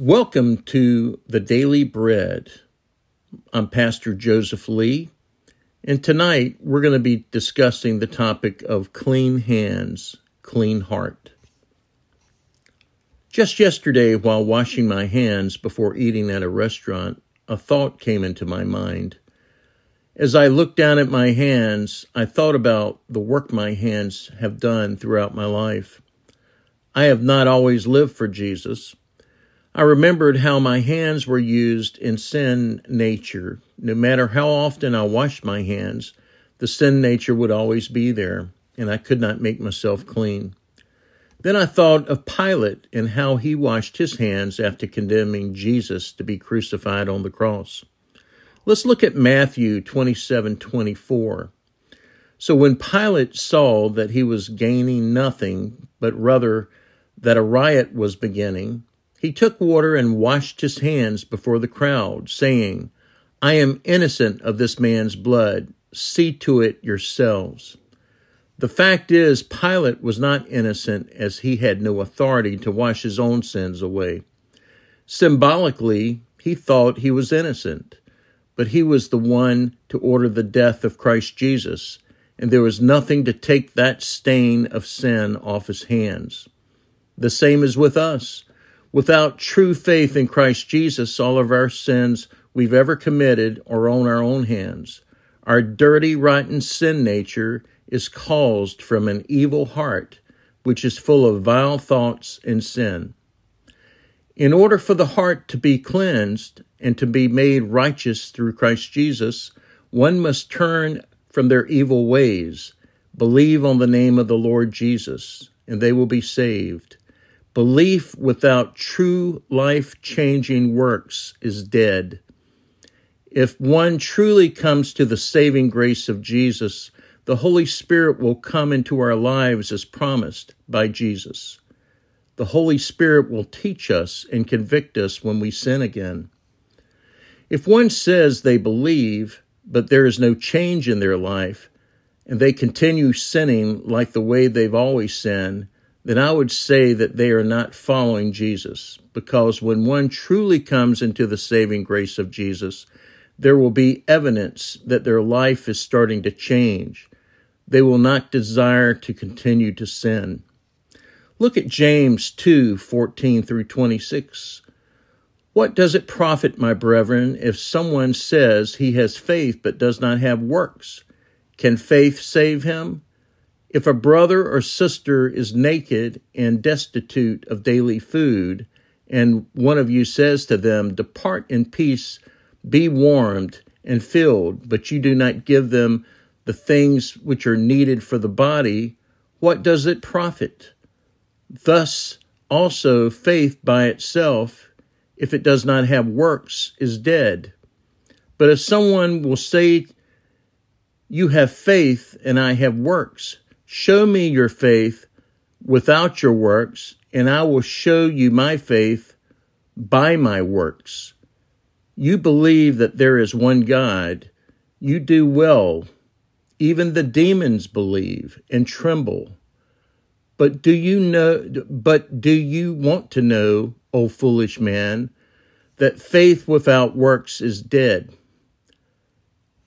Welcome to the Daily Bread. I'm Pastor Joseph Lee, and tonight we're going to be discussing the topic of clean hands, clean heart. Just yesterday, while washing my hands before eating at a restaurant, a thought came into my mind. As I looked down at my hands, I thought about the work my hands have done throughout my life. I have not always lived for Jesus. I remembered how my hands were used in sin nature. No matter how often I washed my hands, the sin nature would always be there, and I could not make myself clean. Then I thought of Pilate and how he washed his hands after condemning Jesus to be crucified on the cross. Let's look at Matthew 27 24. So when Pilate saw that he was gaining nothing, but rather that a riot was beginning, he took water and washed his hands before the crowd, saying, I am innocent of this man's blood. See to it yourselves. The fact is, Pilate was not innocent as he had no authority to wash his own sins away. Symbolically, he thought he was innocent, but he was the one to order the death of Christ Jesus, and there was nothing to take that stain of sin off his hands. The same is with us. Without true faith in Christ Jesus, all of our sins we've ever committed are on our own hands. Our dirty, rotten sin nature is caused from an evil heart, which is full of vile thoughts and sin. In order for the heart to be cleansed and to be made righteous through Christ Jesus, one must turn from their evil ways, believe on the name of the Lord Jesus, and they will be saved. Belief without true life changing works is dead. If one truly comes to the saving grace of Jesus, the Holy Spirit will come into our lives as promised by Jesus. The Holy Spirit will teach us and convict us when we sin again. If one says they believe, but there is no change in their life, and they continue sinning like the way they've always sinned, then I would say that they are not following Jesus. Because when one truly comes into the saving grace of Jesus, there will be evidence that their life is starting to change. They will not desire to continue to sin. Look at James 2 14 through 26. What does it profit, my brethren, if someone says he has faith but does not have works? Can faith save him? If a brother or sister is naked and destitute of daily food, and one of you says to them, Depart in peace, be warmed and filled, but you do not give them the things which are needed for the body, what does it profit? Thus also faith by itself, if it does not have works, is dead. But if someone will say, You have faith and I have works, Show me your faith without your works, and I will show you my faith by my works. You believe that there is one God. You do well. Even the demons believe and tremble. But do you know, but do you want to know, O foolish man, that faith without works is dead?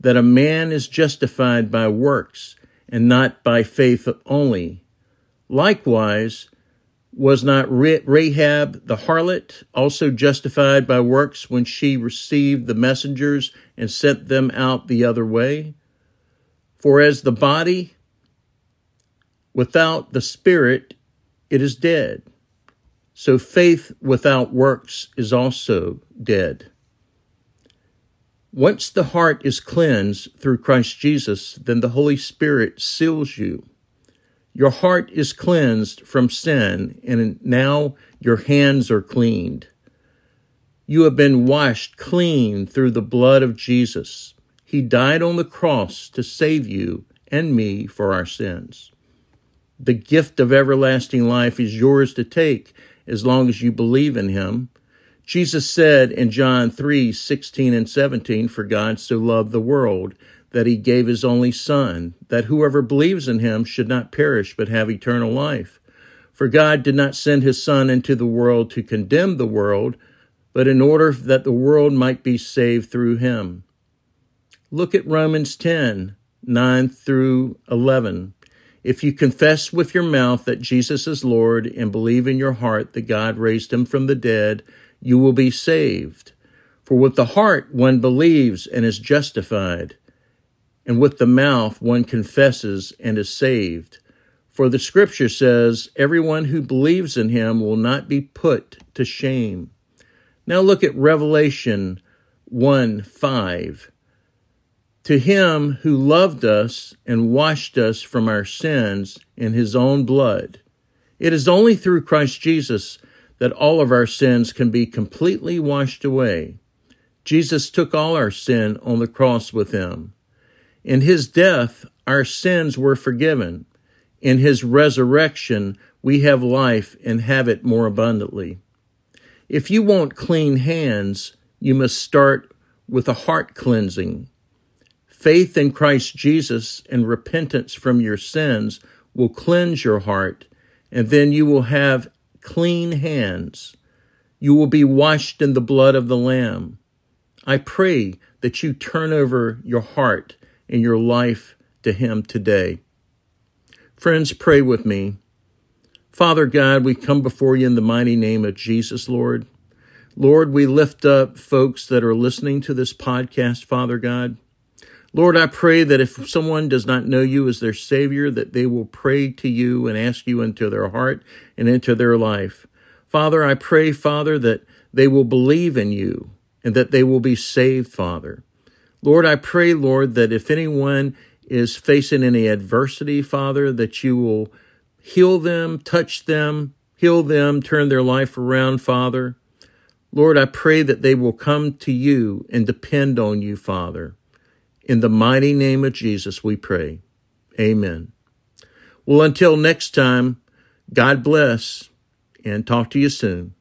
that a man is justified by works and not by faith only. Likewise, was not Rahab the harlot also justified by works when she received the messengers and sent them out the other way? For as the body without the spirit, it is dead. So faith without works is also dead. Once the heart is cleansed through Christ Jesus, then the Holy Spirit seals you. Your heart is cleansed from sin, and now your hands are cleaned. You have been washed clean through the blood of Jesus. He died on the cross to save you and me for our sins. The gift of everlasting life is yours to take as long as you believe in him. Jesus said in John 3 16 and 17, For God so loved the world that he gave his only Son, that whoever believes in him should not perish but have eternal life. For God did not send his Son into the world to condemn the world, but in order that the world might be saved through him. Look at Romans 10 9 through 11. If you confess with your mouth that Jesus is Lord and believe in your heart that God raised him from the dead, you will be saved. For with the heart one believes and is justified, and with the mouth one confesses and is saved. For the scripture says, Everyone who believes in him will not be put to shame. Now look at Revelation 1 5. To him who loved us and washed us from our sins in his own blood. It is only through Christ Jesus that all of our sins can be completely washed away. Jesus took all our sin on the cross with him. In his death, our sins were forgiven. In his resurrection, we have life and have it more abundantly. If you want clean hands, you must start with a heart cleansing. Faith in Christ Jesus and repentance from your sins will cleanse your heart, and then you will have clean hands. You will be washed in the blood of the Lamb. I pray that you turn over your heart and your life to Him today. Friends, pray with me. Father God, we come before you in the mighty name of Jesus, Lord. Lord, we lift up folks that are listening to this podcast, Father God. Lord, I pray that if someone does not know you as their Savior, that they will pray to you and ask you into their heart and into their life. Father, I pray, Father, that they will believe in you and that they will be saved, Father. Lord, I pray, Lord, that if anyone is facing any adversity, Father, that you will heal them, touch them, heal them, turn their life around, Father. Lord, I pray that they will come to you and depend on you, Father. In the mighty name of Jesus, we pray. Amen. Well, until next time, God bless and talk to you soon.